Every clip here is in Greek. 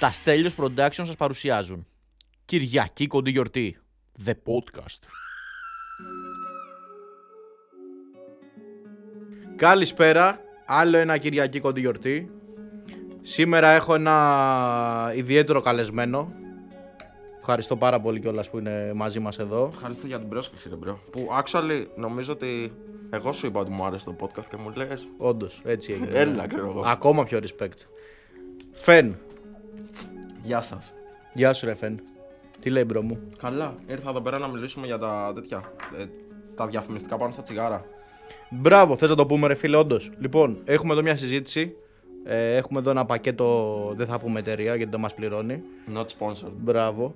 Τα Στέλιος Production σας παρουσιάζουν. Κυριακή κοντή γιορτή. The Podcast. Καλησπέρα. Άλλο ένα Κυριακή κοντή γιορτή. Σήμερα έχω ένα ιδιαίτερο καλεσμένο. Ευχαριστώ πάρα πολύ κιόλας που είναι μαζί μας εδώ. Ευχαριστώ για την πρόσκληση, ρε bro. Που actually νομίζω ότι εγώ σου είπα ότι μου άρεσε το podcast και μου λες. Όντως, έτσι έγινε. Έλα, ξέρω εγώ. Ακόμα πιο respect. Phen, Γεια σας. γεια σου ρε Phen Τι λέει bro μου; Καλά, ήρθα εδώ πέρα να μιλήσουμε για τα τέτοια. ε, τα διαφημιστικά πάνω στα τσιγάρα. Μπράβο, θες να το πούμε, ρε φίλε, όντως. Λοιπόν, έχουμε εδώ μια συζήτηση. Ε, έχουμε εδώ ένα πακέτο, δεν θα πούμε εταιρεία γιατί δεν μας πληρώνει. Not sponsored. Μπράβο.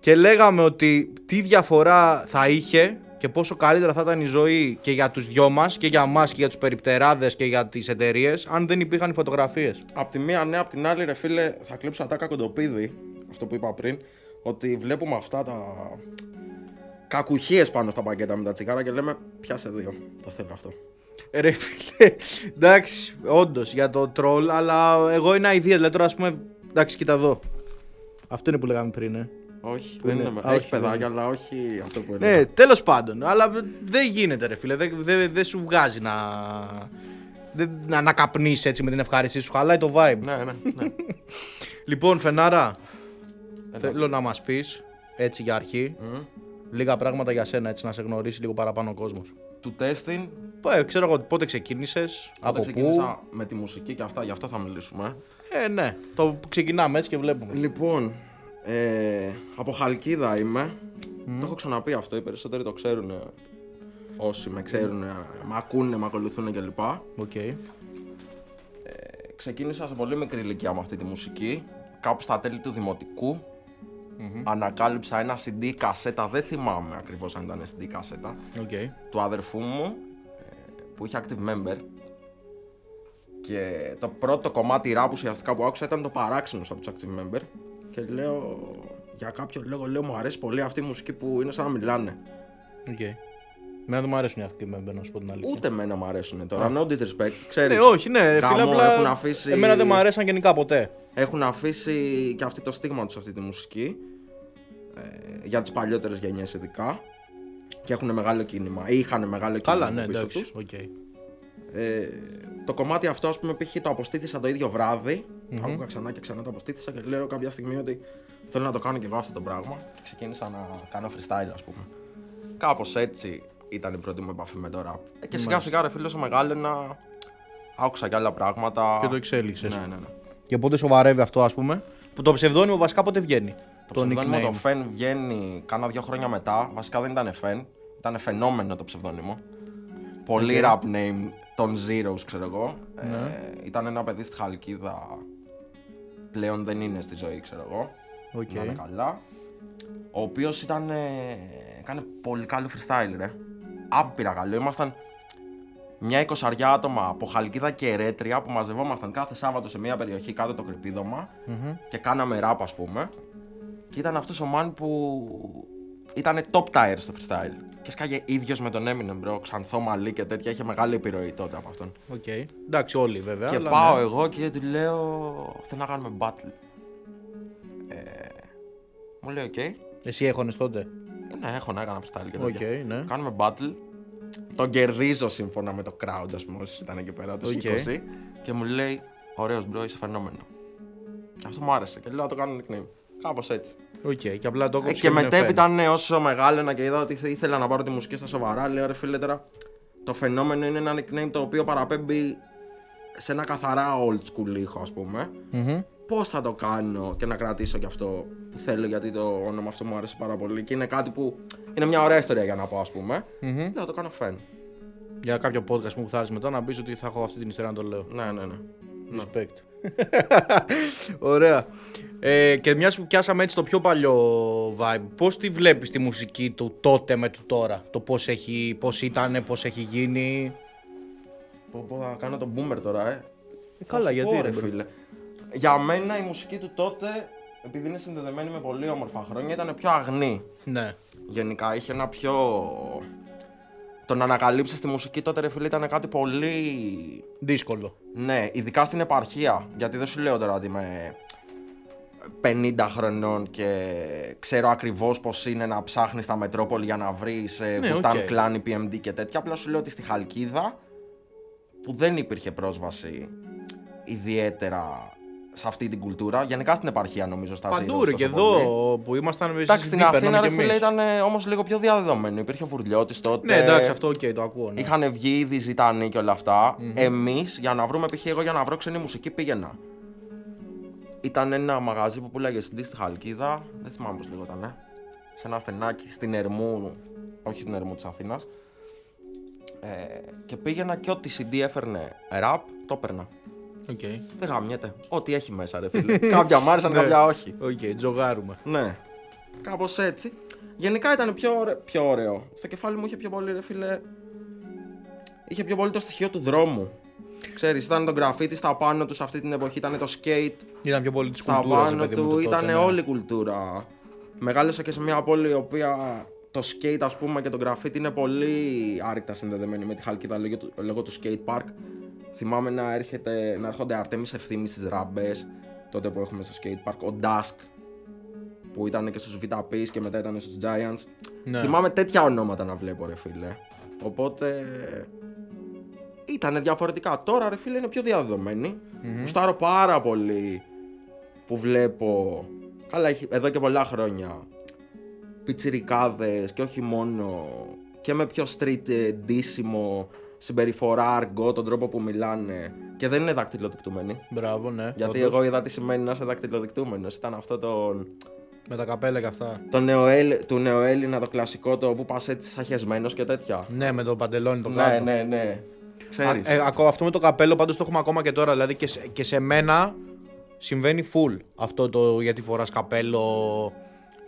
Και λέγαμε ότι τι διαφορά θα είχε και πόσο καλύτερα θα ήταν η ζωή και για τους δυο μας και για μας και για τους περιπτεράδες και για τις εταιρείες αν δεν υπήρχαν οι φωτογραφίες. Απ' τη μία ναι, απ' την άλλη, ρε φίλε, θα κλέψω ατάκα Κοντοπίδη. Αυτό που είπα πριν. Ότι βλέπουμε αυτά τα. Κακουχίες πάνω στα πακέτα με τα τσιγάρα και λέμε πιάσε δύο. Το θέλω αυτό. Ε, Ρε φίλε, εντάξει, όντως για το τρόλ, αλλά εγώ είναι αηδία. Δηλαδή τώρα, ας πούμε, εντάξει, κοίτα εδώ. Αυτό είναι που λέγαμε πριν, ε. Όχι, δεν είναι; είναι. με- Α, όχι, Έχει παιδάκια, αλλά όχι αυτό που είναι. Ναι, τέλος πάντων. Αλλά δεν γίνεται, ρε φίλε. Δεν δεν- δεν σου βγάζει να. Δεν, να, να καπνίσει έτσι με την ευχάριστή σου. Χαλάει το vibe. ναι, ναι. ναι. Λοιπόν, Φενάρα, Έλα. θέλω να μας πεις έτσι για αρχή Μμ. λίγα πράγματα για σένα, έτσι να σε γνωρίσει λίγο παραπάνω ο κόσμος. Του testing Ε, ξέρω εγώ πότε ξεκίνησες, από Όταν πού. ξεκίνησα με τη μουσική και αυτά, γι' αυτό θα μιλήσουμε. Ε, ναι, το ξεκινάμε έτσι και βλέπουμε. Λοιπόν, ε, από Χαλκίδα είμαι. Το έχω ξαναπεί αυτό, οι περισσότεροι το ξέρουν. Όσοι με ξέρουν, με ακούνε, με ακολουθούν κλπ. Οκ. Ε, ξεκίνησα σε πολύ μικρή ηλικία με αυτή τη μουσική. Κάπου στα τέλη του δημοτικού Ανακάλυψα ένα CD κασέτα, δεν θυμάμαι ακριβώς αν ήταν CD κασέτα, Οκ. του αδερφού μου ε, που είχε Active Member. Και το πρώτο κομμάτι rap ουσιαστικά που άκουσα ήταν το παράξενος από τους Active Member. Και λέω, για κάποιο λόγο, λέω, μου αρέσει πολύ αυτή η μουσική που είναι σαν να μιλάνε. Οκ. Εμένα δεν μου αρέσουν οι Active Member, να σου πω την αλήθεια. Ούτε εμένα μου αρέσουν τώρα. No disrespect, ξέρεις. Ναι, όχι, ναι, ρε γαμώ, φίλε, απλά έχουν αφήσει- εμένα δεν μου αρέσαν γενικά ποτέ. Έχουν αφήσει και αυτή το στίγμα τους σε αυτή τη μουσική. Ε, για τις παλιότερες γενιές ειδικά. Και έχουν μεγάλο κίνημα. Ή είχαν μεγάλο κίνημα Καλά, ναι, πίσω εντάξει. τους. Οκ. Ε, το κομμάτι αυτό, ας πούμε, π.χ. το αποστήθισα το ίδιο βράδυ. Το άκουγα ξανά και ξανά το αποστήθισα και λέω κάποια στιγμή ότι θέλω να το κάνω και εγώ αυτό το πράγμα. Και ξεκίνησα να κάνω freestyle, ας πούμε. Κάπως έτσι ήταν η πρώτη μου επαφή με το rap. Ε, και σιγά σιγά, ρε φίλε, όσο μεγάλωνα, άκουσα και άλλα πράγματα. Και το εξέλιξες. Ναι, ναι, ναι. Και πότε σοβαρεύει αυτό, ας πούμε; Που το ψευδόνυμο βασικά πότε βγαίνει; Το ψευδόνυμο το Φεν βγαίνει κάνα δύο χρόνια μετά. Βασικά δεν ήταν Φεν, ήταν φαινόμενο το ψευδόνυμο. Πολύ rap name των Zeros, ξέρω εγώ. Ε, ήταν ένα παιδί στη Χαλκίδα. Πλέον δεν είναι στη ζωή, ξέρω εγώ. Οκ. Να είναι καλά. Ο οποίος ήταν. Ε, έκανε πολύ καλό freestyle, ρε. Άπειρα καλό. Ήμασταν μια εικοσαριά άτομα από Χαλκίδα και Ερέτρια που μαζευόμασταν κάθε Σάββατο σε μια περιοχή κάτω το κρηπίδωμα και κάναμε ράπ, ας πούμε. Και ήταν αυτός ο man που ήταν top tier στο freestyle. Και σκάγε ίδιος με τον Eminem, bro. Ξανθό μαλλί και τέτοια. Είχε μεγάλη επιρροή τότε από αυτόν. Οκ. Εντάξει, όλοι βέβαια. και αλλά πάω ναι. εγώ και του λέω: Θέλω να κάνουμε battle. Ε, μου λέει: Οκ. Ε, Εσύ έχονε τότε; ναι, έχω να έκανα freestyle και Οκ, τέτοια. ναι. Κάνουμε battle. Τον κερδίζω σύμφωνα με το crowd, ας πούμε, όσοι ήταν εκεί πέρα, τους Οκ. 20. Και μου λέει: Ωραίος, bro, είσαι φαινόμενο. Και αυτό μου άρεσε. Και λέω: «Να Το κάνω nickname. Κάπως έτσι. Οκ. Και απλά το Ε, έκοψε. και μετέπειτα, ναι, όσο μεγάλωνα και είδα ότι θε- ήθελα να πάρω τη μουσική στα σοβαρά, λέω ρε φίλε τώρα. Το φαινόμενο είναι ένα nickname το οποίο παραπέμπει σε ένα καθαρά old school ήχο, ας πούμε. φαινομενο Πώς θα το κάνω και να κρατήσω και αυτό που θέλω, γιατί το όνομα αυτό μου άρεσε πάρα πολύ. Και είναι κάτι που είναι μια ωραία ιστορία για να πω, ας πούμε. Λέω να το κάνω φεν. Για κάποιο podcast που θα έρθεις μετά να πεις ότι θα έχω αυτή την ιστορία να το λέω. Ναι, ναι, ναι. Respect. Ωραία. Ε, και μιας που πιάσαμε έτσι το πιο παλιό vibe, πώς τη βλέπεις τη μουσική του τότε με του τώρα, το πώς πώς ήταν, πώς έχει γίνει; Πω, πω, θα κάνω τον boomer τώρα, ε. Ε καλά, σου γιατί, πω, ρε, ρε μπρο. φίλε. Για μένα η μουσική του τότε, επειδή είναι συνδεδεμένη με πολύ όμορφα χρόνια, ήταν πιο αγνή. Ναι. Γενικά είχε ένα πιο. Το να ανακαλύψεις τη μουσική τότε, ρε φίλε, ήταν κάτι πολύ. Δύσκολο. Ναι, ειδικά στην επαρχία. Γιατί δεν σου λέω τώρα ότι είμαι 50 χρονών και ξέρω ακριβώς πως είναι να ψάχνεις τα Metropolis για να βρεις ε, Ναι, Wu-Tang οκ. Clan, PMD και τέτοια. Απλά σου λέω ότι στη Χαλκίδα που δεν υπήρχε πρόσβαση ιδιαίτερα σε αυτή την κουλτούρα. Γενικά στην επαρχία νομίζω στα Παντού Zeros ρε και τόσο πολύ. εδώ που ήμασταν με Εντάξει, στην Αθήνα ρε φίλε ήταν όμως λίγο πιο διαδεδομένο. Υπήρχε ο Βουρλιώτη τότε. Ναι, εντάξει, αυτό οκ, το ακούω. Ναι. Είχαν βγει ήδη ζητανοί και όλα αυτά. Εμείς για να βρούμε, π.χ. εγώ για να βρω ξένη μουσική πήγαινα. Ήταν ένα μαγαζί που πουλάγε CD στη Χαλκίδα. Δεν θυμάμαι πώς λεγόταν. Σε ένα στενάκι στην Ερμού. Όχι στην Ερμού της Αθήνας. Ε, και πήγαινα και ό,τι CD έφερνε ραπ, το έπαιρνα. Οκ, Δεν γαμιέται. Ό,τι έχει μέσα, ρε φίλε. κάποια μ' άρεσαν, κάποια όχι. οκ, τζογάρουμε. Ναι. Κάπως έτσι. Γενικά ήταν πιο, ωραίο, πιο ωραίο. Στο κεφάλι μου είχε πιο πολύ, ρε φίλε. Είχε πιο πολύ το στοιχείο του δρόμου. Ξέρεις, ήταν το γκράφιτι στα πάνω του σε αυτή την εποχή, ήταν το skate Ήταν πιο πολύ της στα κουλτούρας. πάνω του, ήταν όλη η κουλτούρα. Μεγάλωσα και σε μια πόλη η οποία το skate ας πούμε και το γραφίτι είναι πολύ άρρηκτα συνδεδεμένη με τη Χαλκίδα λόγω του, λόγω του skate park. Θυμάμαι να, έρχεται, να έρχονται Αρτέμις Ευθύμης στις ράμπες, τότε που έχουμε στο skate park, ο Dusk που ήταν και στους VTPs και μετά ήταν στους Giants. Ναι. Θυμάμαι τέτοια ονόματα να βλέπω ρε φίλε. Οπότε ήταν διαφορετικά. Τώρα ρε φίλε είναι πιο διαδεδομένοι. Γουστάρω πάρα πολύ που βλέπω. Καλά, έχει, εδώ και πολλά χρόνια. Πιτσιρικάδες και όχι μόνο. Και με πιο street ε, ντύσιμο, συμπεριφορά, αργό, τον τρόπο που μιλάνε. Και δεν είναι δακτυλοδεικτούμενοι. Μπράβο, ναι. Γιατί όντως. εγώ είδα τι σημαίνει να είσαι δακτυλοδεικτούμενος. Ήταν αυτό τον, Με τα καπέλα και αυτά. το νεοέλ, του νεοέλληνα, το κλασικό, το που πας έτσι σαχιασμένος και τέτοια. Ναι, με το παντελόνι το Ναι, κάτω. ναι, ναι. Ξέρεις. Α, ε, ακόμα αυτό με το καπέλο πάντως το έχουμε ακόμα και τώρα. Δηλαδή και σε, και σε μένα συμβαίνει full αυτό το γιατί φοράς καπέλο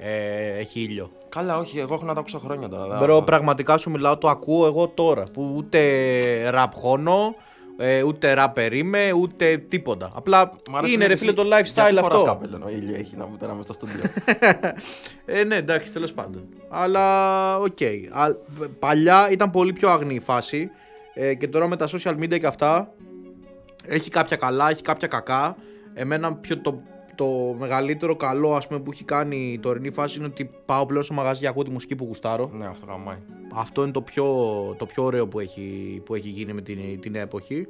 ε, έχει ήλιο. Καλά, όχι, εγώ έχω να το ακούσω χρόνια τώρα. δεν- Μπρο, πραγματικά σου μιλάω, το ακούω εγώ τώρα. Που ούτε ραπ χώνω, ε, ούτε ράπερ είμαι, ούτε τίποτα. Απλά Μ' αρέσει είναι να ρε εσύ- φίλε το γιατί lifestyle φοράς αυτό. καπέλο, ο ήλιο έχει να μου τώρα μες στο στούντιο. Ε, ναι, εντάξει, τέλος πάντων. Αλλά οκ. Α, Παλιά ήταν πολύ πιο αγνή η φάση. Ε, και τώρα με τα social media και αυτά έχει κάποια καλά, έχει κάποια κακά. Εμένα πιο το, το μεγαλύτερο καλό ας πούμε, που έχει κάνει η τωρινή φάση είναι ότι πάω πλέον στο μαγαζί και ακούω τη μουσική που γουστάρω. ναι, αυτό γαμάει. Αυτό είναι το πιο, το πιο ωραίο που έχει, που έχει γίνει με την, την εποχή.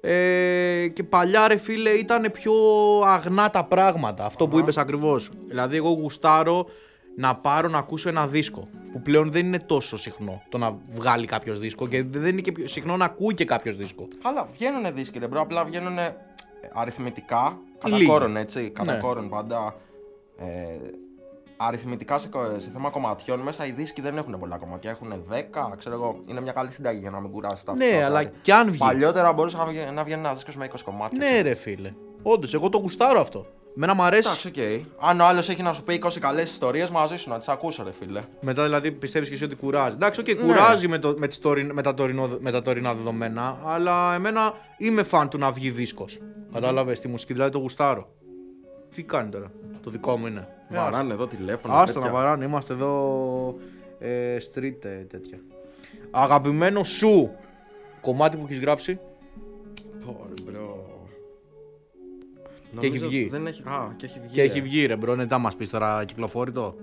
Ε, και παλιά ρε φίλε ήταν πιο αγνά τα πράγματα. Αυτό που είπες ακριβώς. Δηλαδή εγώ γουστάρω να πάρω να ακούσω ένα δίσκο. Που πλέον δεν είναι τόσο συχνό το να βγάλει κάποιος δίσκο και δεν είναι και πιο συχνό να ακούει και κάποιος δίσκο. Καλά, βγαίνουνε δίσκοι, ρε μπρο, απλά βγαίνουν αριθμητικά, κατά Λίγοι. κόρον, έτσι, κατά Ναι. κόρον πάντα. Ε, αριθμητικά σε, κο- σε θέμα κομματιών μέσα οι δίσκοι δεν έχουν πολλά κομμάτια. Έχουν 10, ξέρω εγώ, είναι μια καλή συνταγή για να μην κουράσει τα Ναι, αυτά αλλά κράτη. κι αν βγει. Παλιότερα μπορούσε να βγει- να βγαίνει ένας δίσκος με 20 κομμάτια. Ναι, ρε φίλε. Όντως, εγώ το γουστάρω αυτό. Εμένα μου αρέσει. Εντάξει, οκ. Αν ο άλλος έχει να σου πει 20 καλές ιστορίες μαζί σου, να τις ακούσω, ρε φίλε. Μετά δηλαδή πιστεύεις και εσύ ότι κουράζει. Εντάξει, οκ, Ναι. κουράζει με, το, με, τις τωριν- με, τα τωρινό, με τα τωρινά δεδομένα, αλλά εμένα είμαι φαν του να βγει δίσκος. Κατάλαβες τη μουσική, δηλαδή το γουστάρω. Τι κάνει τώρα, το δικό μου είναι. Ε, Βαράνε εδώ τηλέφωνο. Άστο να τέτοια. βαράνε, είμαστε εδώ ε, street ε, τέτοια. Αγαπημένο σου κομμάτι που έχεις γράψει. Πω, ρε, μπρο. Και έχει Νομίζω βγει. Δεν έχει... Α, και έχει βγει. Και ε. έχει βγει ρε μπρο, ναι, θα μας πεις τώρα ακυκλοφόρητο.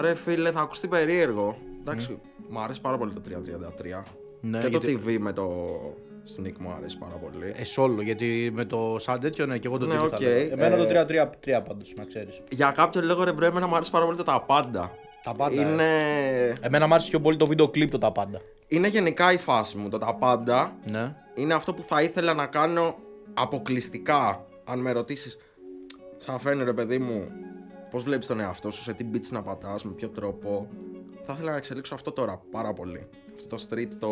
Ρε φίλε, θα ακουστεί περίεργο. Εντάξει, μου αρέσει πάρα πολύ το 333. Ναι, και γιατί- το TV με το Sneak μου αρέσει πάρα πολύ. Ε, solo, γιατί με το σαν τέτοιο, ναι, και εγώ το Ναι, τι θα οκ, λέω. Εμένα ε, το 3-3-3 πάντως, να ξέρεις. Για κάποιο λόγο ρε μπρο, εμένα μου αρέσει πάρα πολύ το τα πάντα. Τα πάντα. ε. Είναι... Εμένα μου άρεσε πιο πολύ το βίντεο κλιπ το τα πάντα. είναι γενικά η φάση μου το τα πάντα. Ναι. Είναι αυτό που θα ήθελα να κάνω αποκλειστικά. Αν με ρωτήσεις, σαν φαίνεται ρε παιδί μου, πώς βλέπεις τον εαυτό σου, σε τι beats να πατάς, με ποιο τρόπο. Θα ήθελα να εξελίξω αυτό τώρα πάρα πολύ. Αυτό το street το.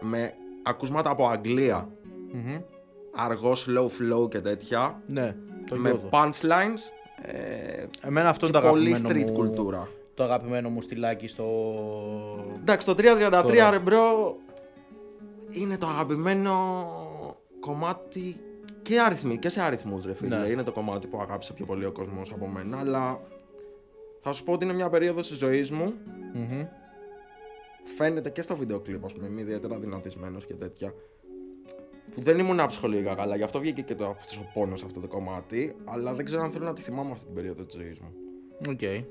με ακούσματα από Αγγλία. Μμμ. Αργός slow flow και τέτοια. Ναι, το με νιώθω. punchlines. Ε, Εμένα αυτό είναι και το πολύ αγαπημένο street μου, κουλτούρα. Το αγαπημένο μου στυλάκι στο... Εντάξει, το 333 Τώρα. ρε μπρο είναι το αγαπημένο κομμάτι και, αριθμί, και σε αριθμούς ρε φίλε. Ναι. Είναι το κομμάτι που αγάπησε πιο πολύ ο κόσμος από μένα, αλλά θα σου πω ότι είναι μια περίοδος της ζωής μου. Μμμ. Φαίνεται και στο βίντεο κλιπ, ας πούμε, είμαι ιδιαίτερα αδυνατισμένος και τέτοια. που δεν ήμουν ψυχολογικά καλά. Γι' αυτό βγήκε και το, αυτός ο πόνος σε αυτό το κομμάτι. Αλλά δεν ξέρω αν θέλω να τη θυμάμαι αυτή την περίοδο της ζωής μου. Οκ. Okay.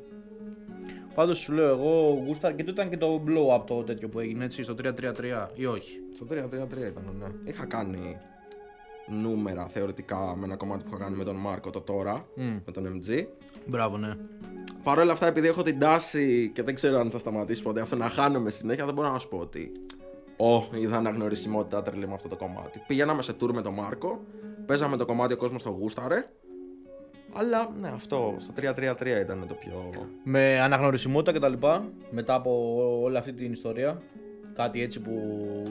Πάντως σου λέω εγώ γούσταρα και το ήταν και το blow up το τέτοιο που έγινε έτσι στο 3-3-3 ή όχι; Στο 3-3-3 ήταν, ναι. Είχα κάνει νούμερα θεωρητικά με ένα κομμάτι που είχα κάνει με τον Μάρκο το τώρα, με τον MG. Μπράβο, ναι. Παρ' όλα αυτά, επειδή έχω την τάση και δεν ξέρω αν θα σταματήσει ποτέ αυτό να χάνομαι συνέχεια, δεν μπορώ να σου πω ότι. Ω, είδα αναγνωρισιμότητα τρελή με αυτό το κομμάτι. Πηγαίναμε σε tour με τον Μάρκο, παίζαμε το κομμάτι ο κόσμος το γούσταρε. Αλλά ναι, αυτό στο 3-3-3 ήταν το πιο. Με αναγνωρισιμότητα κτλ. Μετά από όλη αυτή την ιστορία. Κάτι έτσι που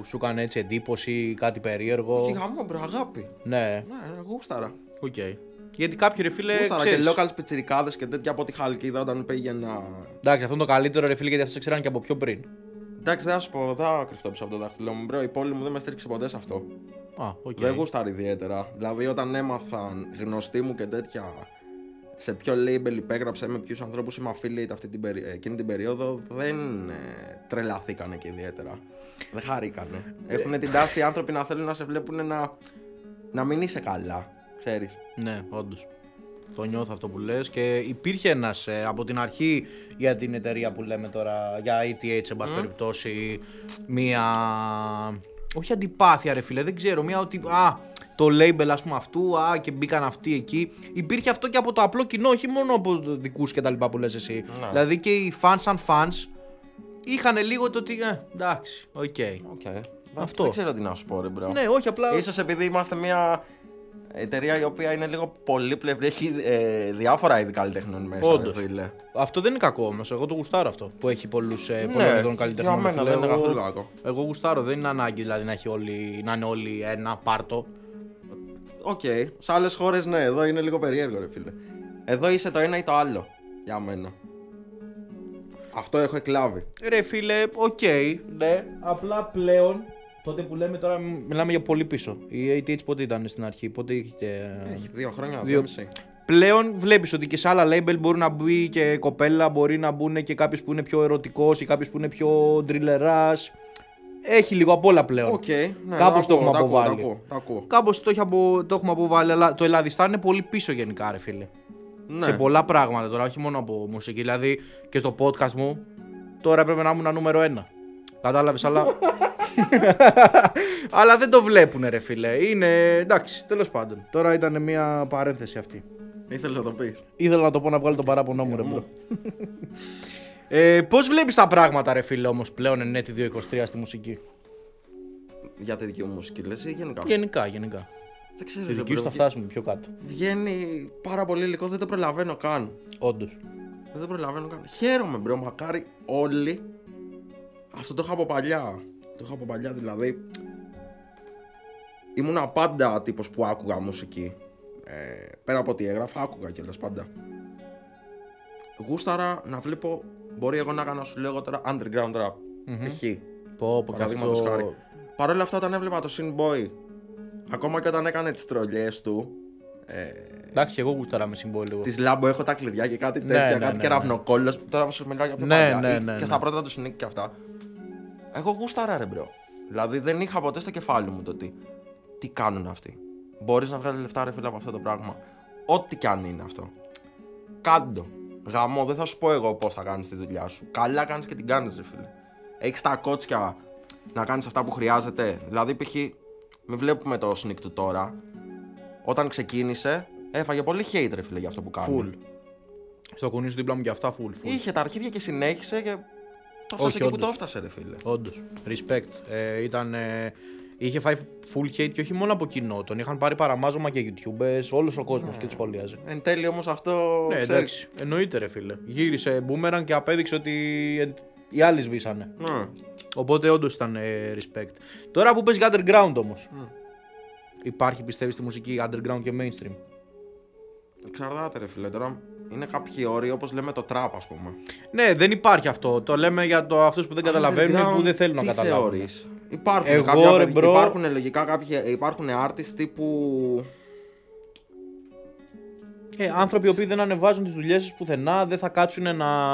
σου έκανε έτσι εντύπωση, κάτι περίεργο. Όχι, γαμώ, μπρο, αγάπη. Ναι. Ναι, γούσταρα. Οκ. Okay. Γιατί κάποιοι ρε φίλε. Γούσταρα ξέρεις- και local πιτσιρικάδες και τέτοια από τη Χαλκίδα όταν πήγαινα. Εντάξει, αυτό είναι το καλύτερο ρε φίλε γιατί αυτό σε ξέραν και από πιο πριν. Εντάξει, δεν θα σου πω, δεν θα κρυφτώ πίσω από το δάχτυλό μου, μπρο. Η πόλη μου δεν με στήριξε ποτέ σε αυτό. Α, οκ. Δεν γούσταρε ιδιαίτερα. Δηλαδή, όταν έμαθαν γνωστοί μου και τέτοια σε ποιο label υπέγραψα, με ποιους ανθρώπους είμαι affiliate αυτή την περι... εκείνη την περίοδο, δεν ε, τρελαθήκανε και ιδιαίτερα. Δεν χαρήκανε. Έχουν την τάση οι άνθρωποι να θέλουν να σε βλέπουν να, να μην είσαι καλά. Ξέρεις. Ναι, όντως. Το νιώθω αυτό που λες και υπήρχε ένας ε, από την αρχή για την εταιρεία που λέμε τώρα, για ETH σε πάση περιπτώσει, μία, όχι αντιπάθεια ρε φίλε, δεν ξέρω, μία ότι, α, το label ας πούμε αυτού, α, και μπήκαν αυτοί εκεί. Υπήρχε αυτό και από το απλό κοινό, όχι μόνο από δικούς και τα λοιπά που λες εσύ. Ναι. Δηλαδή και οι fans σαν fans είχαν λίγο το ότι, ε, εντάξει, οκ. Okay. Αυτό. Δεν ξέρω τι να σου πω, ρε μπρο. Ναι, όχι απλά... Ίσως επειδή είμαστε μια εταιρεία η οποία είναι λίγο πολύπλευρη, έχει ε, διάφορα είδη καλλιτεχνών μέσα. Όντως. Ρε, φίλε. Αυτό δεν είναι κακό όμως. Εγώ το γουστάρω αυτό που έχει πολλούς ε, Ναι, πολλών ειδών καλλιτεχνών. για μένα φίλε. δεν είναι Εγώ- καθόλου κακό. Εγώ γουστάρω, δεν είναι ανάγκη δηλαδή να, έχει όλοι, να είναι όλοι ένα πράγμα. Οκ. Σε άλλες χώρες, ναι, εδώ είναι λίγο περίεργο, ρε φίλε. Εδώ είσαι το ένα ή το άλλο. Για μένα. Αυτό έχω εκλάβει. Ρε φίλε, οκ, ναι. Απλά πλέον, τότε που λέμε τώρα, μ- μιλάμε για πολύ πίσω. Η ATH πότε ήταν στην αρχή, πότε είχε. Έχει δύο χρόνια, Δύο. δύο μισή. Πλέον βλέπεις ότι και σε άλλα label μπορεί να μπει και κοπέλα, μπορεί να μπουν και κάποιος που είναι πιο ερωτικός ή κάποιο που είναι πιο ντριλεράς. Έχει λίγο απ' όλα πλέον. Οκ, ναι, Κάπως το έχουμε, ακούω, ακούω, αποβάλει. Τα ακούω, τα ακούω. Κάπως το, έχει απο- το έχουμε αποβάλει, αλλά το Ελλαδιστάν είναι πολύ πίσω γενικά, ρε φίλε. Ναι. Σε πολλά πράγματα τώρα, όχι μόνο από μουσική. Δηλαδή και στο podcast μου, τώρα έπρεπε να ήμουν νούμερο ένα. Κατάλαβες, αλλά. αλλά δεν το βλέπουν, ρε φίλε. Είναι εντάξει, τέλος πάντων. Τώρα ήταν μια παρένθεση αυτή. Ήθελες να το πεις. Ήθελα να το πω να βγάλω το παράπονό μου, ρε bro. ε, Πώς βλέπεις τα πράγματα, ρε φίλε, όμως πλέον εν έτη 2023 στη μουσική; Για τη δική μου μουσική, λες ή γενικά; Γενικά, γενικά. Δεν ξέρω. Τη ρε, δική σου bro, θα φτάσουμε πιο κάτω. Βγαίνει πάρα πολύ υλικό, δεν το προλαβαίνω καν. Όντως. Δεν το προλαβαίνω καν. Χαίρομαι, bro, μακάρι όλοι. Αυτό το είχα από παλιά. Το είχα από παλιά, δηλαδή. Ήμουνα πάντα τύπος που άκουγα μουσική. Ε, πέρα από ό,τι έγραφα, άκουγα κιόλας πάντα. Γούσταρα να βλέπω, μπορεί εγώ να κάνω, σου λέγω τώρα, underground rap. Π.χ. Πω, πω, και Παραδείγματος αυτό. χάρη. Παρ' όλα αυτά, όταν έβλεπα το Sin Boy, ακόμα και όταν έκανε τις τρολιές του, ε, Εντάξει, και εγώ γούσταρα με συμβόλαιο. της Λάμπο έχω τα κλειδιά και κάτι Ναι, τέτοια, ναι, κάτι ναι, ναι. κεραυνοκόλλος, Τώρα σου μιλάω για πιο Ναι, παλιά. ναι, ή ναι, Και ναι. στα πρώτα τους Sneak και αυτά. Εγώ γούσταρα ρε μπρο. Δηλαδή δεν είχα ποτέ στο κεφάλι μου το τι, τι κάνουν αυτοί. Μπορείς να βγάλεις λεφτά ρε φίλε από αυτό το πράγμα. Ό,τι κι αν είναι αυτό. Κάντο. Γαμό, δεν θα σου πω εγώ πώς θα κάνεις τη δουλειά σου. Καλά κάνεις και την κάνεις, ρε φίλε. Έχεις τα κότσια να κάνεις αυτά που χρειάζεται. Δηλαδή, π.χ. μην βλέπουμε το sneak του τώρα. Όταν ξεκίνησε, έφαγε πολύ hate, ρε φίλε, για αυτό που κάνει. Full. Στο κουνί σου δίπλα μου και αυτά, full. full. Είχε τα αρχίδια και συνέχισε και. Το φτάσε Όχι, εκεί που όντως. το έφτασε, ρε φίλε. Όντως. Respect. Ε, ήταν. ε, είχε φάει full hate και όχι μόνο από κοινό. Τον είχαν πάρει παραμάζωμα και YouTubers, όλος ο κόσμος και τη σχολίαζε. Εν τέλει όμως αυτό. Ναι, ξέρεις, εντάξει. Εννοείται, ρε φίλε. Γύρισε boomerang και απέδειξε ότι ε, οι άλλοι σβήσανε. Ναι. Οπότε όντως ήταν ε, respect. Τώρα που παίζει underground όμως. Υπάρχει πιστεύεις στη μουσική underground και mainstream; Εξαρτάται, ρε φίλε. Τώρα είναι κάποιοι όροι όπως λέμε το trap, ας πούμε. Ναι, δεν υπάρχει αυτό. Το λέμε για το, αυτούς που δεν καταλαβαίνουν ή που δεν θέλουν να τι καταλάβουν. θεωρείς; Υπάρχουν, Εγώ, κάποια, ρε, παιδιά- bro. υπάρχουν λογικά κάποιοι, υπάρχουν artists τύπου Ε, άνθρωποι οι οποίοι δεν ανεβάζουν τις δουλειές τους πουθενά, δεν θα κάτσουν να,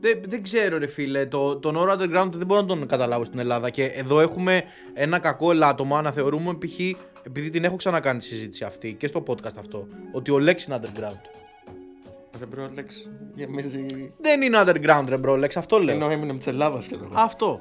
Δεν, δεν ξέρω, ρε φίλε. Το, τον όρο underground δεν μπορώ να τον καταλάβω στην Ελλάδα. Και εδώ έχουμε ένα κακό ελάττωμα να θεωρούμε π.χ. επειδή την έχω ξανακάνει τη συζήτηση αυτή και στο podcast αυτό, ότι ο Λέξ είναι underground. Ρε μπρο, Λέξ, γεμίζει... Δεν είναι underground, ρε μπρο, Λέξ, αυτό λέω. Ενώ έμεινε με της Ελλάδας και εγώ. Αυτό.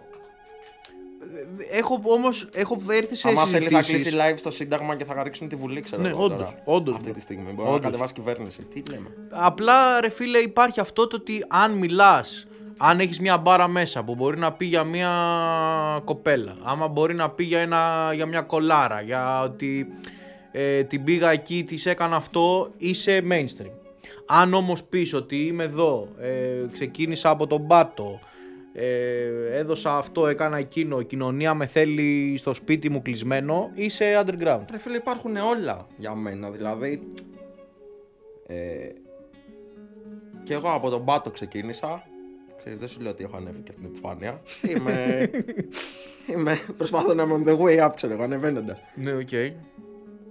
Έχω όμως έχω έρθει σε Άμα θέλει θα συζητήσεις- κλείσει live στο Σύνταγμα και θα χαρίξουν τη Βουλή, ξέρω Ναι, εγώ όντως, τώρα. όντως, Αυτή bro. τη στιγμή. Μπορεί να Όντως. κατεβάσει κυβέρνηση. Τι λέμε. Απλά ρε φίλε υπάρχει αυτό το ότι αν μιλάς, αν έχεις μια μπάρα μέσα που μπορεί να πει για μια κοπέλα, άμα μπορεί να πει για, ένα, για μια κολάρα, για ότι ε, την πήγα εκεί, της έκανα αυτό, είσαι mainstream. Αν όμως πεις ότι είμαι εδώ, ε, ξεκίνησα από τον πάτο, ε, έδωσα αυτό, έκανα εκείνο, η κοινωνία με θέλει στο σπίτι μου κλεισμένο, είσαι underground. Ρε φίλε, υπάρχουν όλα για μένα. Δηλαδή. Ε, και εγώ από τον Πάτο ξεκίνησα. Ξέρεις, δεν σου λέω ότι έχω ανέβει και στην επιφάνεια. Είμαι. είμαι προσπαθώ να είμαι on the way up, ξέρω εγώ, ανεβαίνοντας. Ναι, οκ.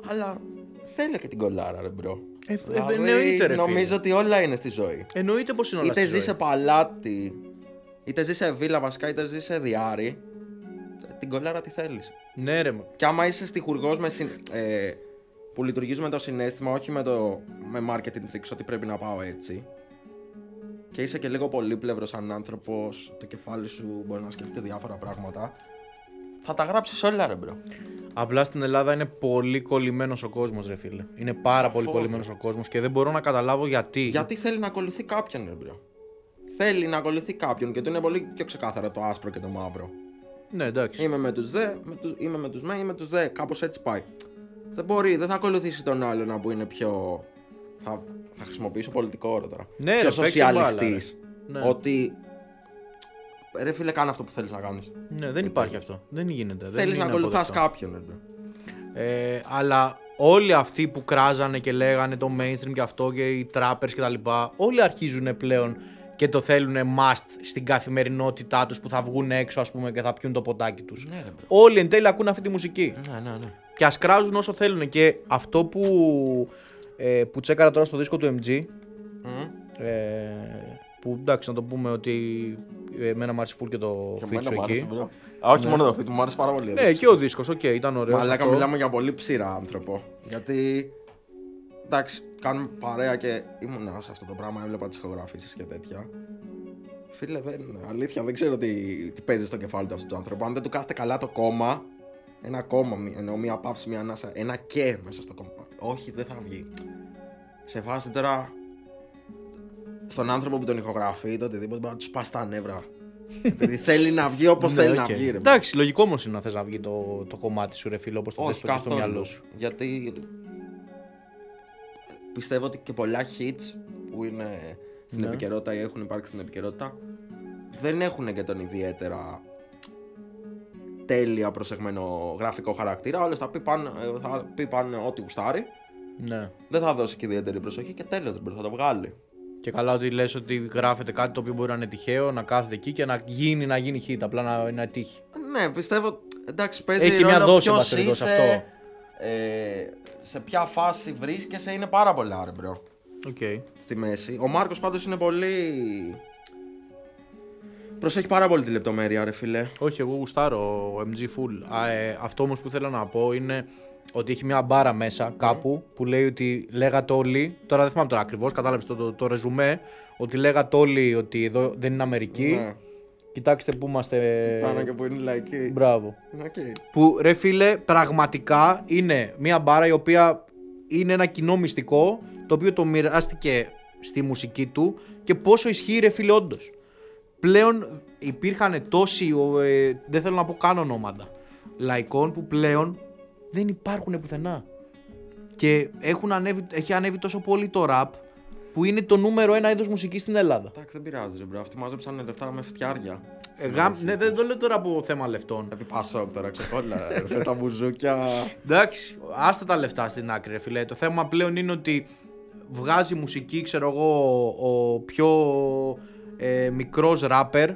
Αλλά θέλω και την κολάρα, ρε bro. Ε, ε, Δηλαδή, εννοείται, ρε φίλε. νομίζω ότι όλα είναι στη ζωή. Εννοείται πως είναι όλα είτε στη ζει ζωή. σε παλάτι, είτε ζει σε βίλα βασικά, είτε ζει σε διάρι. Την κολάρα τι θέλεις. Ναι, ρε. μα. Και άμα είσαι στιχουργός με συν- ε, που λειτουργείς με το συναίσθημα, όχι με, το, με marketing tricks, ότι πρέπει να πάω έτσι. Και είσαι και λίγο πολύπλευρος σαν άνθρωπος, το κεφάλι σου μπορεί να σκεφτεί διάφορα πράγματα. Θα τα γράψεις όλα, ρε bro. Απλά στην Ελλάδα είναι πολύ κολλημένος ο κόσμος, ρε φίλε. Είναι πάρα Σαφώς, πολύ κολλημένος ο κόσμος και δεν μπορώ να καταλάβω γιατί. Γιατί θέλει να ακολουθεί κάποιον, ρε bro. Θέλει να ακολουθεί κάποιον και του είναι πολύ πιο ξεκάθαρο το άσπρο και το μαύρο. Ναι, εντάξει. Είμαι με τους δε, με τους, είμαι με τους μεν ή με τους δε. Κάπως έτσι πάει. Δεν μπορεί, δεν θα ακολουθήσει τον άλλον που είναι πιο. Θα, θα χρησιμοποιήσω πολιτικό όρο τώρα. Ναι, πιο ρε, παίξε μπάλα, σοσιαλιστής. ρε. Ναι. Ότι. Ρε φίλε, κάνε αυτό που θέλεις να κάνεις. Ναι, δεν υπάρχει αυτό. Δεν γίνεται. δεν Θέλεις να είναι ακολουθάς αποδεκτό. κάποιον. Ρε. bro. Ε, αλλά όλοι αυτοί που κράζανε και λέγανε το mainstream και αυτό και οι trappers και τα λοιπά, όλοι αρχίζουν πλέον και το θέλουν must στην καθημερινότητά τους που θα βγουν έξω ας πούμε και θα πιούν το ποτάκι τους. Ναι, ρε, bro. Όλοι εν τέλει ακούν αυτή τη μουσική. Ναι, ναι, ναι. Και ας κράζουν όσο θέλουν. Και αυτό που, ε, που τσέκαρα τώρα στο δίσκο του MG, Μμ. ε, που εντάξει να το πούμε ότι ε, εμένα μου άρεσε full και το Και feature εμένα μου άρεσε, εκεί. bro. Α, όχι μόνο το feat, μου άρεσε πάρα πολύ. Ναι, και ο δίσκος, οκ, ήταν ωραίος. Μαλάκα μιλάμε για πολύ ψείρα άνθρωπο. Γιατί. Εντάξει, κάνουμε παρέα και ήμουνα σε αυτό το πράγμα, έβλεπα τις ηχογραφήσεις και τέτοια. Φίλε, δεν, αλήθεια, δεν ξέρω τι, τι παίζει στο κεφάλι του αυτού του άνθρωπου. Αν δεν του κάθεται καλά το κόμμα, ένα κόμμα, μη- εννοώ μία παύση, μία ανάσα, ένα και μέσα στο κόμμα. Όχι, δεν θα βγει. Σε φάση τώρα. Στον άνθρωπο που τον ηχογραφεί, το οτιδήποτε μπορεί να τους σπάσει τα νεύρα. Επειδή θέλει να βγει όπως Ναι, θέλει οκ. να βγει, ρε. Εντάξει, λογικό όμως είναι να θες να βγει το, το κομμάτι σου, ρε φίλο, όπως το θες Όχι στο, στο καθόλου. μυαλό σου. Γιατί πιστεύω ότι και πολλά hits που είναι στην Ναι. επικαιρότητα ή έχουν υπάρξει στην επικαιρότητα δεν έχουν και τον ιδιαίτερα τέλεια προσεγμένο γραφικό χαρακτήρα. Όλες θα πει πάνω, ε, θα πει πάνω ό,τι γουστάρει. Ναι. Δεν θα δώσει και ιδιαίτερη προσοχή και τέλος δεν μπορεί, θα το βγάλει. Και καλά ότι λες ότι γράφεται κάτι το οποίο μπορεί να είναι τυχαίο, να κάθεται εκεί και να γίνει, να γίνει hit, απλά να είναι τύχη. Ναι, πιστεύω. Εντάξει, παίζει Έχει μια ρόλο δόση, εν ποιος πάση περιπτώσει, είσαι, αυτό. Ε, σε ποια φάση βρίσκεσαι είναι πάρα πολλά, ρε μπρο. Οκ. στη μέση. Ο Μάρκος πάντως είναι πολύ. Προσέχει πάρα πολύ τη λεπτομέρεια, ρε φίλε. Όχι, εγώ γουστάρω MG full. Α, ε, αυτό όμως που θέλω να πω είναι ότι έχει μια μπάρα μέσα κάπου που λέει ότι λέγατε όλοι. Τώρα δεν θυμάμαι τώρα ακριβώς, κατάλαβες το, το, το ρεζουμέ. Ότι λέγατε όλοι ότι εδώ δεν είναι Αμερική. Ναι. Κοιτάξτε που είμαστε. Πάνω και που είναι λαϊκή. Μπράβο. Οκ. Που ρε φίλε, πραγματικά είναι μια μπάρα η οποία είναι ένα κοινό μυστικό το οποίο το μοιράστηκε στη μουσική του και πόσο ισχύει ρε φίλε όντως. Πλέον υπήρχαν τόσοι, ο, ε, δεν θέλω να πω καν ονόματα, λαϊκών που πλέον δεν υπάρχουν πουθενά. Και έχουν ανέβει, έχει ανέβει τόσο πολύ το rap που είναι το νούμερο ένα είδος μουσικής στην Ελλάδα. Εντάξει, δεν πειράζει, ρε bro. Αυτοί μάζεψαν λεφτά με φτιάρια. Ε, γάμ- ναι, δεν το λέω τώρα από θέμα λεφτών. Επί Πασόκ τώρα, ξεκόλλα. ρε φίλε, τα μπουζούκια. Εντάξει, άστα τα λεφτά στην άκρη, ρε φίλε. Το θέμα πλέον είναι ότι βγάζει μουσική, ξέρω εγώ, ο πιο ε, μικρός ράπερ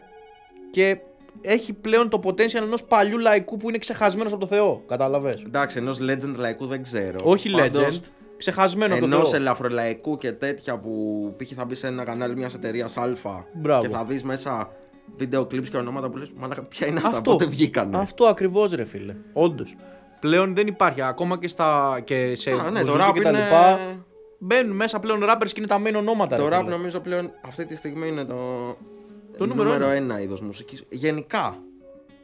και έχει πλέον το potential ενός παλιού λαϊκού που είναι ξεχασμένος από το Θεό. Κατάλαβες; Εντάξει, ενός legend λαϊκού δεν ξέρω. Όχι Πάντως, legend. ξεχασμένο το Ενός Θεό. ελαφρολαϊκού και τέτοια που π.χ. θα μπει σε ένα κανάλι μιας εταιρείας Α Μπράβο. και θα δεις μέσα βίντεο clips και ονόματα που λες: Μαλάκα, ποια είναι αυτά, Αυτό. πότε βγήκανε; Αυτό ακριβώς ρε φίλε. Όντως. Πλέον δεν υπάρχει. Ακόμα και, στα, και σε Α, ναι, το μπουζούκι rap και τα είναι- λοιπά. Μπαίνουν μέσα πλέον rappers και είναι τα main ονόματα. Το ρε rap φίλε. νομίζω πλέον αυτή τη στιγμή είναι το, Το νούμερο ένα είδος μουσικής. Γενικά.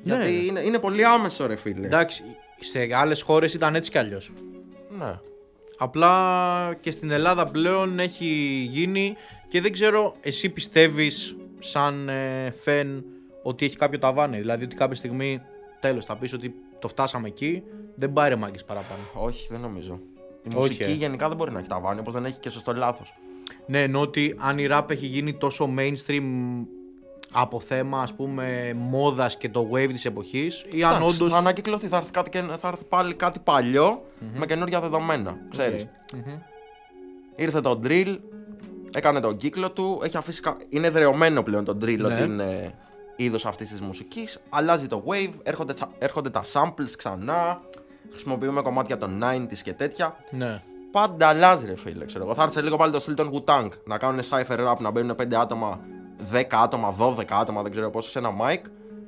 Ναι. Γιατί είναι, είναι πολύ άμεσο, ρε φίλε. Εντάξει, σε άλλες χώρες ήταν έτσι κι αλλιώς. Ναι. Απλά και στην Ελλάδα πλέον έχει γίνει και δεν ξέρω, εσύ πιστεύεις σαν ε, φεν ότι έχει κάποιο ταβάνι; Δηλαδή ότι κάποια στιγμή τέλος θα πεις ότι το φτάσαμε εκεί, δεν πάει ρε μάγκες παραπάνω. Όχι, δεν νομίζω. Η Όχι, μουσική ε. γενικά δεν μπορεί να έχει ταβάνι, όπως δεν έχει και σωστό λάθος. Ναι, ενώ ότι αν η rap έχει γίνει τόσο mainstream από θέμα ας πούμε μόδας και το wave της εποχής ή αν όντως... Θα ανακυκλωθεί, θα έρθει, κάτι, και- θα έρθει πάλι κάτι παλιό με καινούργια δεδομένα. Ξέρεις. Οκ. Μμμ. Ήρθε το drill, έκανε τον κύκλο του, έχει αφήσει. κα- Είναι δρεωμένο πλέον το drill Ναι. ότι είναι είδος αυτής της μουσικής. Αλλάζει το wave, έρχονται, τσα- έρχονται τα samples ξανά. Χρησιμοποιούμε κομμάτια των 90s και τέτοια. Ναι. Πάντα αλλάζει, ρε φίλε. Ξέρω εγώ. Θα έρθει σε λίγο πάλι το στυλ των Wu-Tang να κάνουν cypher rap, να μπαίνουν 5 άτομα, 10 άτομα, 12 άτομα, δεν ξέρω πόσο, σε ένα mic,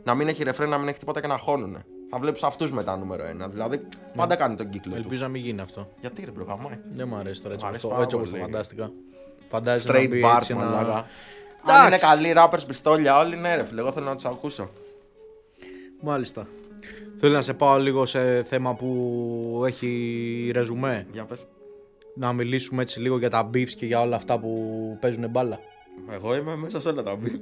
να μην έχει ρεφρέν, να μην έχει τίποτα και να χώνουν. Θα βλέπεις αυτούς μετά νούμερο 1. Δηλαδή, πάντα κάνει τον κύκλο του. Ελπίζω να μην γίνει αυτό. Γιατί ρε, προγραμμάει. Δεν μου αρέσει τώρα έτσι, Μ' αρέσει όπως το- πάρα έτσι όπως το πολύ. φαντάστηκα. Φαντάζεσαι να Straight μπει bars, έτσι ένα- μαλάκα. Αν Εντάξει. είναι καλοί rappers πιστόλια όλοι, ναι ρε φίλε, εγώ θέλω να τους ακούσω. Μάλιστα. Θέλω να σε πάω λίγο σε θέμα που έχει ρεζουμέ. Για πες. Να μιλήσουμε έτσι λίγο για τα beefs και για όλα αυτά που παίζουν μπάλα. Εγώ είμαι μέσα σε όλα τα beef.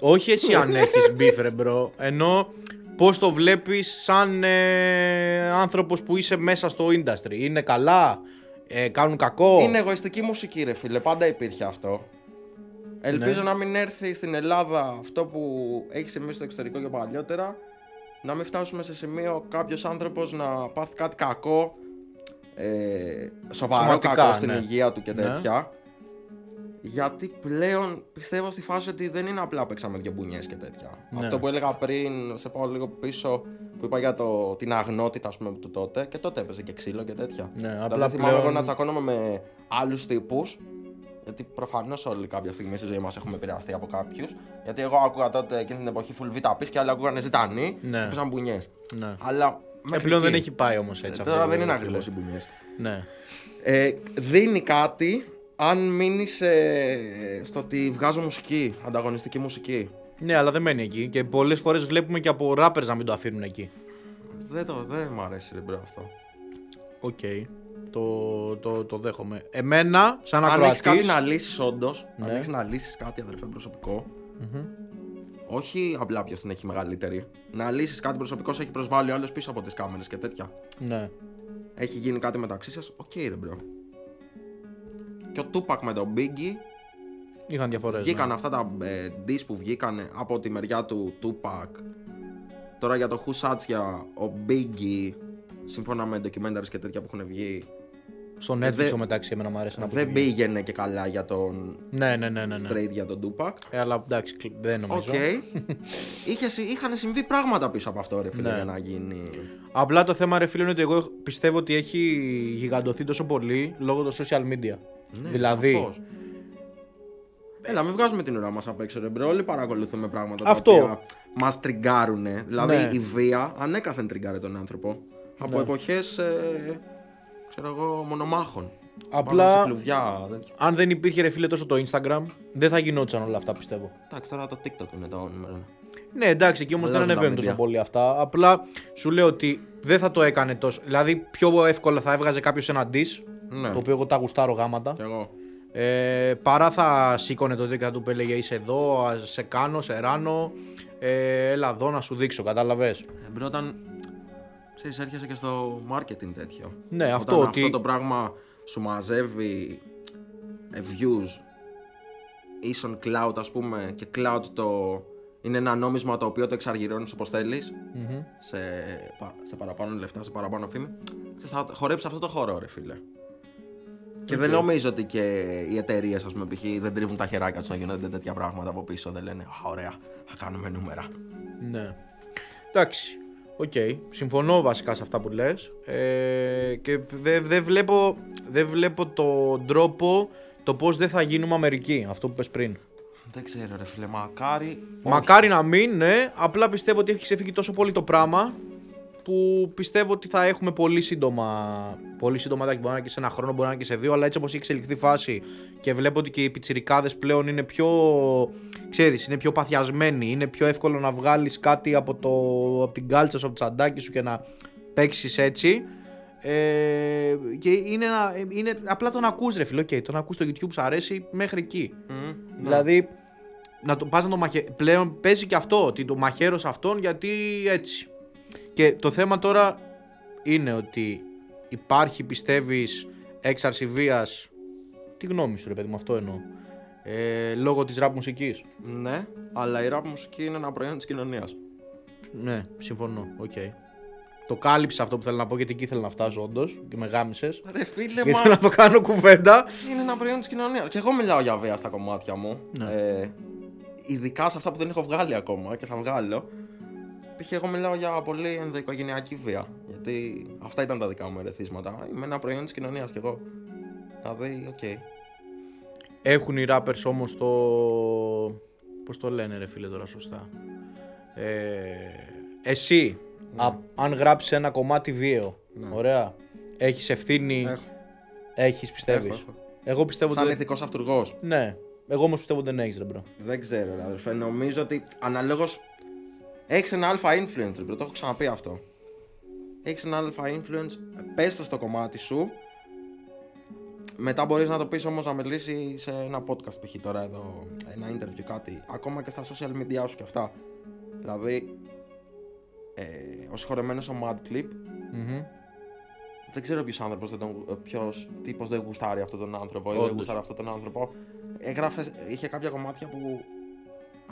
Όχι εσύ αν έχεις beef ρε bro, ενώ πώς το βλέπεις σαν ε, άνθρωπος που είσαι μέσα στο industry. Είναι καλά, ε, κάνουν κακό; Είναι εγωιστική μουσική, ρε φίλε. Πάντα υπήρχε αυτό. Ελπίζω Ναι. να μην έρθει στην Ελλάδα αυτό που έχει συμβεί στο εξωτερικό και παλιότερα. Να μην φτάσουμε σε σημείο κάποιος άνθρωπος να πάθει κάτι κακό. Ε, σοβαρό Σωματικά, κακό στην ναι. υγεία του και Ναι. Τέτοια. Γιατί πλέον πιστεύω στη φάση ότι δεν είναι απλά παίξαμε δύο μπουνιές και τέτοια. Ναι. Αυτό που έλεγα πριν, σε πάω λίγο πίσω, που είπα για το, την αγνότητα ας πούμε, του τότε, και τότε έπαιζε και ξύλο και τέτοια. Ναι, δηλαδή απλά θυμάμαι πλέον- εγώ να τσακώνομαι με άλλους τύπους. Γιατί προφανώς όλοι κάποια στιγμή στη ζωή μας έχουμε επηρεαστεί από κάποιους. Γιατί εγώ άκουγα τότε εκείνη την εποχή full β' και άλλοι ακούγανε ζητανή Ναι. και παίζαν μπουνιές. Ναι. Αλλά. Ε, μέχρι πλέον δεν εκεί. έχει πάει όμως έτσι Ε, αυτό. Τώρα το δεν είναι φίλε. ακριβώς οι μπουνιές. Ναι. Ε, δίνει κάτι αν μείνεις στο ότι βγάζω μουσική, ανταγωνιστική μουσική. ναι, αλλά δεν μένει εκεί και πολλές φορές βλέπουμε και από rappers να μην το αφήνουν εκεί. Δεν, το, δεν μου αρέσει ρε bro αυτό. Οκ. Το, το, το δέχομαι. Εμένα, σαν Αν έχεις ακροατής... κάτι να λύσεις, όντως, Ναι. αν έχεις να λύσεις κάτι αδερφέ προσωπικό, όχι απλά ποιο την έχει μεγαλύτερη. Να λύσεις κάτι προσωπικό, σε έχει προσβάλει ο άλλος πίσω από τις κάμερες και τέτοια. Ναι. Έχει γίνει κάτι μεταξύ σας, οκ ρε bro. Και ο Τούπακ με τον Biggie Είχαν διαφορές. Βγήκαν ναι. αυτά τα ε, diss που βγήκαν από τη μεριά του Tupac. Τώρα για το Who Shot Ya ο Biggie, σύμφωνα με documentaries και τέτοια που έχουν βγει, Στο Netflix Ε, δε- το μεταξύ εμένα μου αρέσει να πω. δεν πήγαινε και καλά για τον Ναι, ναι, ναι, ναι. ναι. straight για τον Tupac. Ε, αλλά εντάξει, κλ- δεν Οκ. νομίζω. Είχε, συ- είχαν συμβεί πράγματα πίσω από αυτό, ρε φίλε, Ναι. για να γίνει. Απλά το θέμα, ρε φίλε, είναι ότι εγώ πιστεύω ότι έχει γιγαντωθεί τόσο πολύ λόγω των social media. Ναι, δηλαδή, σαφώς. Έλα, μην βγάζουμε την ουρά μας απ' έξω, ρε bro. Όλοι παρακολουθούμε πράγματα Αυτό. τα οποία μας τριγκάρουν. Δηλαδή Ναι. η βία ανέκαθεν τριγκάρει τον άνθρωπο. Από Ναι. εποχές, ε, ξέρω εγώ, μονομάχων. Απλά- Πάμε σε κλουβιά, τέτοια. αν δεν υπήρχε, ρε φίλε, τόσο το Instagram, δεν θα γινόντουσαν όλα αυτά, πιστεύω. Εντάξει, τώρα το TikTok είναι το νούμερο ένα. Ναι, εντάξει, εκεί όμως δεν Δεν δώσουν τα ανεβαίνουν τόσο media. πολύ αυτά. Απλά σου λέω ότι δεν θα το έκανε τόσο. Δηλαδή, πιο εύκολα θα έβγαζε κάποιος ένα diss, Ναι, το οποίο εγώ τα γουστάρω γάμα τα. κι εγώ. Ε, παρά θα σήκωνε το δίκτυο του που έλεγε Είσαι εδώ, α, σε κάνω, σε ράνω. Ε, έλα εδώ να σου δείξω, κατάλαβες. Ε, bro, όταν ξέρεις, έρχεσαι και στο marketing τέτοιο. Ναι, Όταν αυτό ότι. αυτό το πράγμα σου μαζεύει ε, views ίσον clout ας πούμε και clout το είναι ένα νόμισμα το οποίο το εξαργυρώνεις όπως θέλεις Μμμ. σε, πα- σε παραπάνω λεφτά, σε παραπάνω φήμη ξέρεις, θα χορέψει αυτό το χώρο ρε φίλε και δεν νομίζω ότι και οι εταιρείες, ας πούμε, π.χ. δεν τρίβουν τα χεράκια τους να γίνονται τέτοια πράγματα από πίσω. Δεν λένε, Α, ωραία, θα κάνουμε νούμερα. Ναι. Εντάξει. Οκ. Συμφωνώ βασικά σε αυτά που λες. Ε, και δεν δεν βλέπω. δεν βλέπω τον τρόπο το πώς δεν θα γίνουμε Αμερική. Αυτό που πες πριν. Δεν ξέρω, ρε φίλε. Μακάρι. Μακάρι να μην, ναι. Απλά πιστεύω ότι έχει ξεφύγει τόσο πολύ το πράγμα που πιστεύω ότι θα έχουμε πολύ σύντομα. Πολύ σύντομα, εντάξει, μπορεί να είναι και σε ένα χρόνο, μπορεί να είναι και σε δύο, αλλά έτσι όπως έχει εξελιχθεί η φάση και βλέπω ότι και οι πιτσιρικάδες πλέον είναι πιο. ξέρεις, είναι πιο παθιασμένοι. Είναι πιο εύκολο να βγάλεις κάτι από, το, από την κάλτσα σου, από το τσαντάκι σου και να παίξεις έτσι. Ε, και είναι, ένα, είναι απλά τον ακούς ρε φίλε, okay, τον ακούς στο YouTube σου αρέσει μέχρι εκεί. Μμ, ναι. Δηλαδή, να το, πας να το μαχαι... πλέον παίζει και αυτό, ότι το μαχαίρω σε αυτόν γιατί έτσι. Και το θέμα τώρα είναι ότι υπάρχει πιστεύεις έξαρση βίας, τι γνώμη σου ρε παιδί μου αυτό εννοώ, ε, λόγω της ραπ μουσικής. Ναι, αλλά η rap μουσική είναι ένα προϊόν της κοινωνίας. Ναι, συμφωνώ, οκ. Το κάλυψα αυτό που θέλω να πω γιατί εκεί ήθελα να φτάσω όντως και με γάμισες. Ρε φίλε, Γιατί μα. θέλω να το κάνω κουβέντα. Είναι ένα προϊόν της κοινωνίας. Και εγώ μιλάω για βία στα κομμάτια μου. Ναι. Ε, ειδικά σε αυτά που δεν έχω βγάλει ακόμα και θα βγάλω. Π.χ. εγώ μιλάω για πολύ ενδοοικογενειακή βία. Γιατί αυτά ήταν τα δικά μου ερεθίσματα. Είμαι ένα προϊόν της κοινωνίας κι εγώ. Δηλαδή, οκ. Έχουν οι rappers όμως το... Πώς το λένε ρε φίλε τώρα σωστά. Ε, εσύ, Ναι. α- αν γράψεις ένα κομμάτι βίαιο, ωραία, έχεις ευθύνη, Έχω. έχεις πιστεύεις; Έχω, έχω. Εγώ πιστεύω Σαν ότι... ηθικός αυτουργός. Ναι, εγώ όμως πιστεύω ότι δεν έχεις ρε bro. Δεν ξέρω, ρε αδερφέ. Νομίζω ότι αναλόγως. Έχεις ένα άλφα influence, ρε, bro. το έχω ξαναπεί αυτό. Έχεις ένα άλφα influence, πες το στο κομμάτι σου. Μετά μπορείς να το πεις όμως να μιλήσει σε ένα podcast π.χ. τώρα εδώ, ένα interview κάτι. Ακόμα και στα social media σου και αυτά. Δηλαδή, ε, ο συγχωρεμένος ο Mad Clip, Μμμ. δεν ξέρω ποιος άνθρωπος δεν τον. Ποιος τύπος δεν γουστάρει αυτόν τον άνθρωπο ή δεν Όντως. γουστάρει αυτόν τον άνθρωπο. Έγραφες, είχε κάποια κομμάτια που.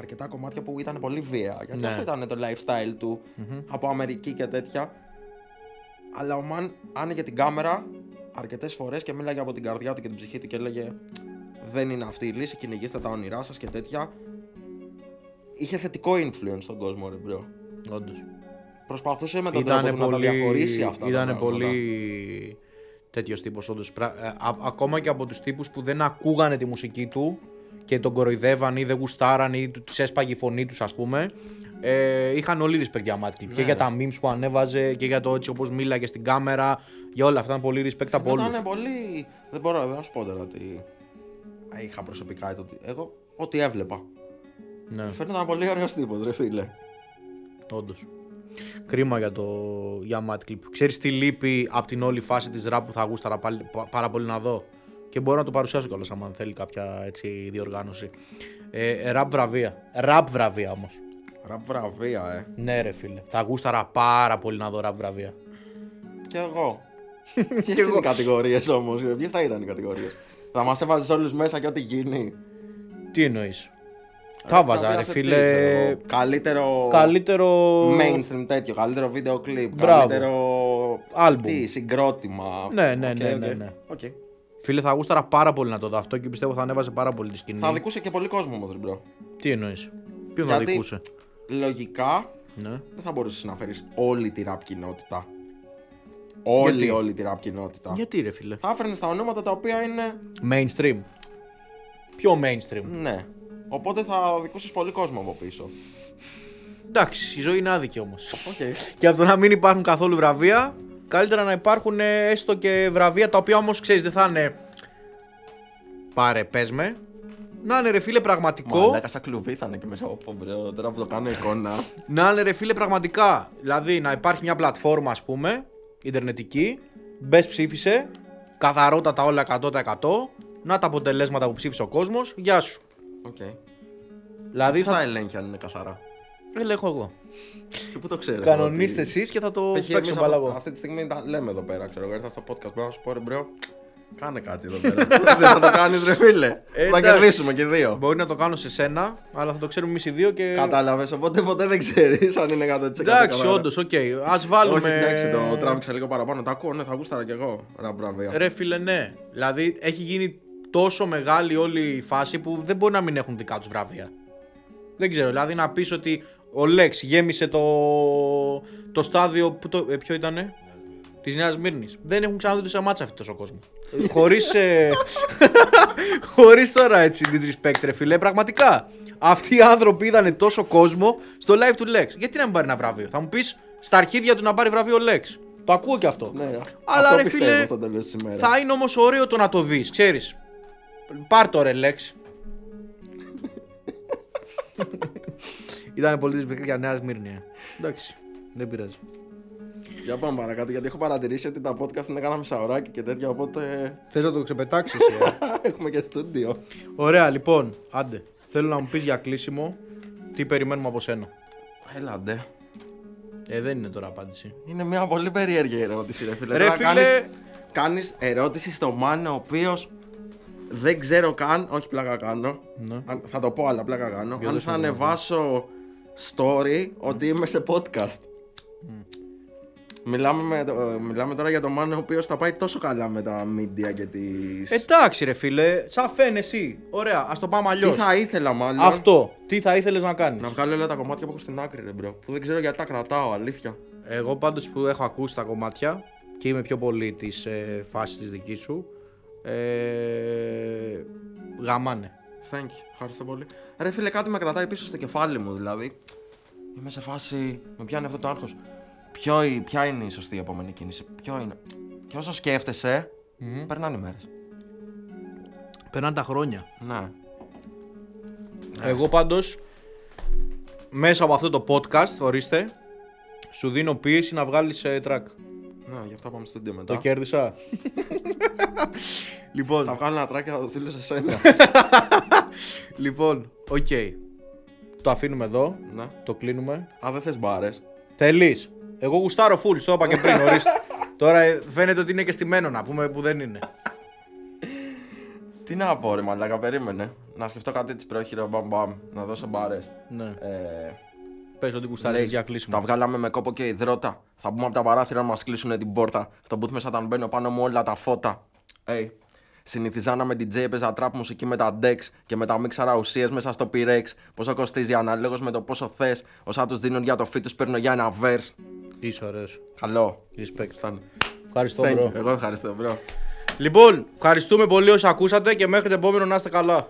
Αρκετά κομμάτια που ήταν πολύ βία. Γιατί Ναι. αυτό ήταν το lifestyle του από Αμερική και τέτοια. Αλλά ο Mad άνοιγε την κάμερα αρκετές φορές και μίλαγε από την καρδιά του και την ψυχή του και έλεγε Δεν είναι αυτή η λύση, κυνηγήστε τα όνειρά σας και τέτοια. Είχε θετικό influence στον κόσμο, ρε bro. Όντως. Προσπαθούσε με τον τρόπο Ήτανε του να τα διαχωρίσει αυτά. τα Ήτανε πράγματα. πολύ τέτοιος τύπος όντως. Ακόμα και από τους τύπους που δεν ακούγανε τη μουσική του και τον κοροϊδεύαν ή δεν γουστάραν ή του έσπαγε η φωνή τους, ας πούμε. Ε, είχαν όλοι respect για Mad Clip. Ναι, και για τα memes που ανέβαζε και για το έτσι όπως μίλαγε στην κάμερα. Για όλα αυτά ήταν πολύ respect από όλους. Ήταν πολύ. Δεν μπορώ, δεν θα σου πω τώρα ότι. Είχα προσωπικά το ότι. Εγώ ό,τι έβλεπα. Ναι, Φαίνεται ένα πολύ ωραίος τύπος, ρε φίλε. όντως. Κρίμα για, το, για Mad Clip. Ξέρεις τι λείπει από την όλη φάση της rap που θα γούσταρα πάλι- πα- πάρα πολύ να δω; Και μπορώ να το παρουσιάσω κιόλας αν θέλει κάποια έτσι, διοργάνωση. Ε, rap βραβεία. Rap βραβεία όμως. Ραπ βραβεία, ε. Ναι, ρε φίλε. Θα γούσταρα πάρα πολύ να δω rap βραβεία. Κι εγώ. Ποιες είναι οι κατηγορίες όμως, ποιες θα ήταν οι κατηγορίες; Θα μας έβαζες όλους μέσα και ό,τι γίνει. Τι εννοείς; Θα βάζα, Βραβεία ρε σε τι, φίλε. ξέρω εγώ. Καλύτερο. Καλύτερο. Mainstream τέτοιο, καλύτερο βίντεο κλιπ, Μπράβο. καλύτερο. Άλμπουμ. Τι, συγκρότημα. Ναι, ναι, Οκ, ναι, οκ. ναι, ναι. Οκ. Φίλε, θα γούσταρα πάρα πολύ να το δω αυτό και πιστεύω θα ανέβαζε πάρα πολύ τη σκηνή. Θα αδικούσε και πολύ κόσμο όμως, bro. Τι εννοείς; Ποιον θα Γιατί- αδικούσε; Λογικά Ναι. δεν θα μπορούσες να φέρεις όλη τη ραπ κοινότητα. Όλη, Γιατί; όλη τη ραπ κοινότητα. Γιατί ρε φίλε; Θα έφερνες τα ονόματα τα οποία είναι. Mainstream. Πιο mainstream. Ναι. Οπότε θα αδικούσες πολύ κόσμο από πίσω. Εντάξει, η ζωή είναι άδικη όμως. Οκ. και από το να μην υπάρχουν καθόλου βραβεία, καλύτερα να υπάρχουν ε, έστω και βραβεία τα οποία όμως ξέρεις δεν θα είναι. Πάρε, πες με. Να είναι ρε φίλε πραγματικό. Μαλάκα σαν κλουβί θα είναι και μέσα από bro. Τώρα που το κάνω εικόνα. Να είναι ρε φίλε πραγματικά. Δηλαδή να υπάρχει μια πλατφόρμα, ας πούμε, ιντερνετική. Μπες ψήφισε. Καθαρότατα όλα 100%. Να τα αποτελέσματα που ψήφισε ο κόσμος. Γεια σου. Οκ. Δηλαδή Ποιος θα θα. ελέγχει αν είναι καθαρά. Ελέγχω εγώ. Και πού το ξέρω. Κανονίστε εσείς και θα το Π.χ. παίξω εμείς μπαλά αυτή, εγώ. αυτή τη στιγμή τα λέμε εδώ πέρα, ξέρω εγώ. Ήρθα στο podcast μπορώ να σου πω ρε μπρο. Κάνε κάτι εδώ πέρα. Δεν θα το κάνεις ρε φίλε. θα εντάξει. κερδίσουμε και δύο. Μπορεί να το κάνω σε σένα, αλλά θα το ξέρουμε εμείς οι δύο και. Κατάλαβες, οπότε ποτέ δεν ξέρεις αν είναι 100% Εντάξει, καθαρά. όντως, οκ. Α Όχι, βάλουμε. εντάξει, το τράβηξα λίγο παραπάνω. Τα ακούω, ναι, θα γούσταρα κι εγώ. Ρα βραβεία. Ρε φίλε, ναι. Δηλαδή έχει γίνει τόσο μεγάλη όλη η φάση που δεν μπορεί να μην έχουν δικά τους βραβεία. Δεν ξέρω. Δηλαδή να πεις ότι ο Λέξ γέμισε το, το στάδιο. Που το, ε, ποιο ήτανε; της Νέας Μύρνη δεν έχουν ξαναδεί σε μάτσα αυτό τόσο κόσμο. Χωρίς. Ε, Χωρίς τώρα έτσι disrespect, ρε φίλε. Πραγματικά. Αυτοί οι άνθρωποι είδαν τόσο κόσμο στο live του Lex. Γιατί να μην πάρει ένα βραβείο; Θα μου πεις στα αρχίδια του να πάρει βραβείο Lex. Το ακούω και αυτό. Ναι, Αλλά αυτό ρε πιστεύω φίλε, στο τέλος της ημέρας. θα είναι όμως ωραίο το να το δεις, ξέρεις. Πάρ το ρε Lex. Ήταν πολύ disrespect για Νέα Μύρνη. ε. Εντάξει, δεν πειράζει. Για πάμε παρακάτω, γιατί έχω παρατηρήσει ότι τα podcast είναι κάνα μισάωράκι και τέτοια, οπότε Θες να το ξεπετάξεις. έχουμε και στούντιο. Ωραία, λοιπόν, άντε. Θέλω να μου πεις για κλείσιμο τι περιμένουμε από σένα. Έλα, ντε. Ε, δεν είναι τώρα απάντηση. Είναι μια πολύ περίεργη ερώτηση, ρε φίλε. Ρε Τώρα φίλε- κάνεις, κάνεις ερώτηση στο man ο οποίος δεν ξέρω καν, όχι πλάκα κάνω. Ναι. Αν- θα το πω, αλλά πλάκα κάνω. Για αν δώσε θα μου, ανεβάσω story ότι είμαι σε podcast. Μιλάμε, με, το- μιλάμε τώρα για τον man ο οποίος τα πάει τόσο καλά με τα media και τις... Εντάξει, ρε φίλε, σαν Phen εσύ. Ωραία, ας το πάμε Τι αλλιώς. θα ήθελα μάλλον; Αυτό. Τι θα ήθελες να κάνεις; να βγάλω όλα τα κομμάτια που έχω στην άκρη, ρε bro. Που δεν ξέρω γιατί τα κρατάω, αλήθεια. Εγώ πάντως που έχω ακούσει τα κομμάτια και είμαι πιο πολύ της ε, φάσης της δικής σου ε, γαμάνε. Thank you. Ευχαριστώ πολύ. Ρε φίλε, κάτι με κρατάει πίσω στο κεφάλι μου, δηλαδή. Είμαι σε φάση. Με πιάνει αυτό το άγχος. Ποιο, η- ποια είναι η σωστή επόμενη κίνηση, Ποιο είναι; Και όσο σκέφτεσαι, περνάνε οι μέρες. Περνάνε τα χρόνια. Ναι. Εγώ πάντως μέσα από αυτό το podcast, ορίστε, σου δίνω πίεση να βγάλεις ε, track. Ναι, γι' αυτό πάμε στο studio μετά. Το κέρδισα. λοιπόν, Θα βγάλω ένα τράκι και θα το στείλω σε σένα. λοιπόν, οκ. Το αφήνουμε εδώ, ναι. το κλείνουμε. Α, δεν θες μπάρες; Θέλεις. Εγώ γουστάρω full, στο είπα και πριν, ορίστε. Τώρα ε, φαίνεται ότι είναι και στημένο να πούμε που δεν είναι. Τι να πω, ρε Μαλάκα, περίμενε. Να σκεφτώ κάτι τη πρόχειρο, μπαμ μπαμ. Να δώσω μπάρες. Ναι. Ε, Πες ότι γουστάρεις για κλείσιμο. Τα βγάλαμε με κόπο και υδρότα. Θα μπούμε από τα παράθυρα να μας κλείσουν την πόρτα. Στο booth μέσα όταν μπαίνω πάνω μου όλα τα φώτα. Hey. Συνηθιζάνα με DJ, έπαιζα τραπ μουσική με τα decks και με τα μίξαρα ουσίες μέσα στο Pyrex. Πόσο κοστίζει αναλόγως με το πόσο θες. Όσα τους δίνουν για το φι τους παίρνω για ένα verse. Είσαι ωραίος. Καλό. Respect. Φτάνει. Ευχαριστώ, Thank bro. you. Εγώ ευχαριστώ, bro. Λοιπόν, ευχαριστούμε πολύ όσοι ακούσατε και μέχρι το επόμενο να είστε καλά.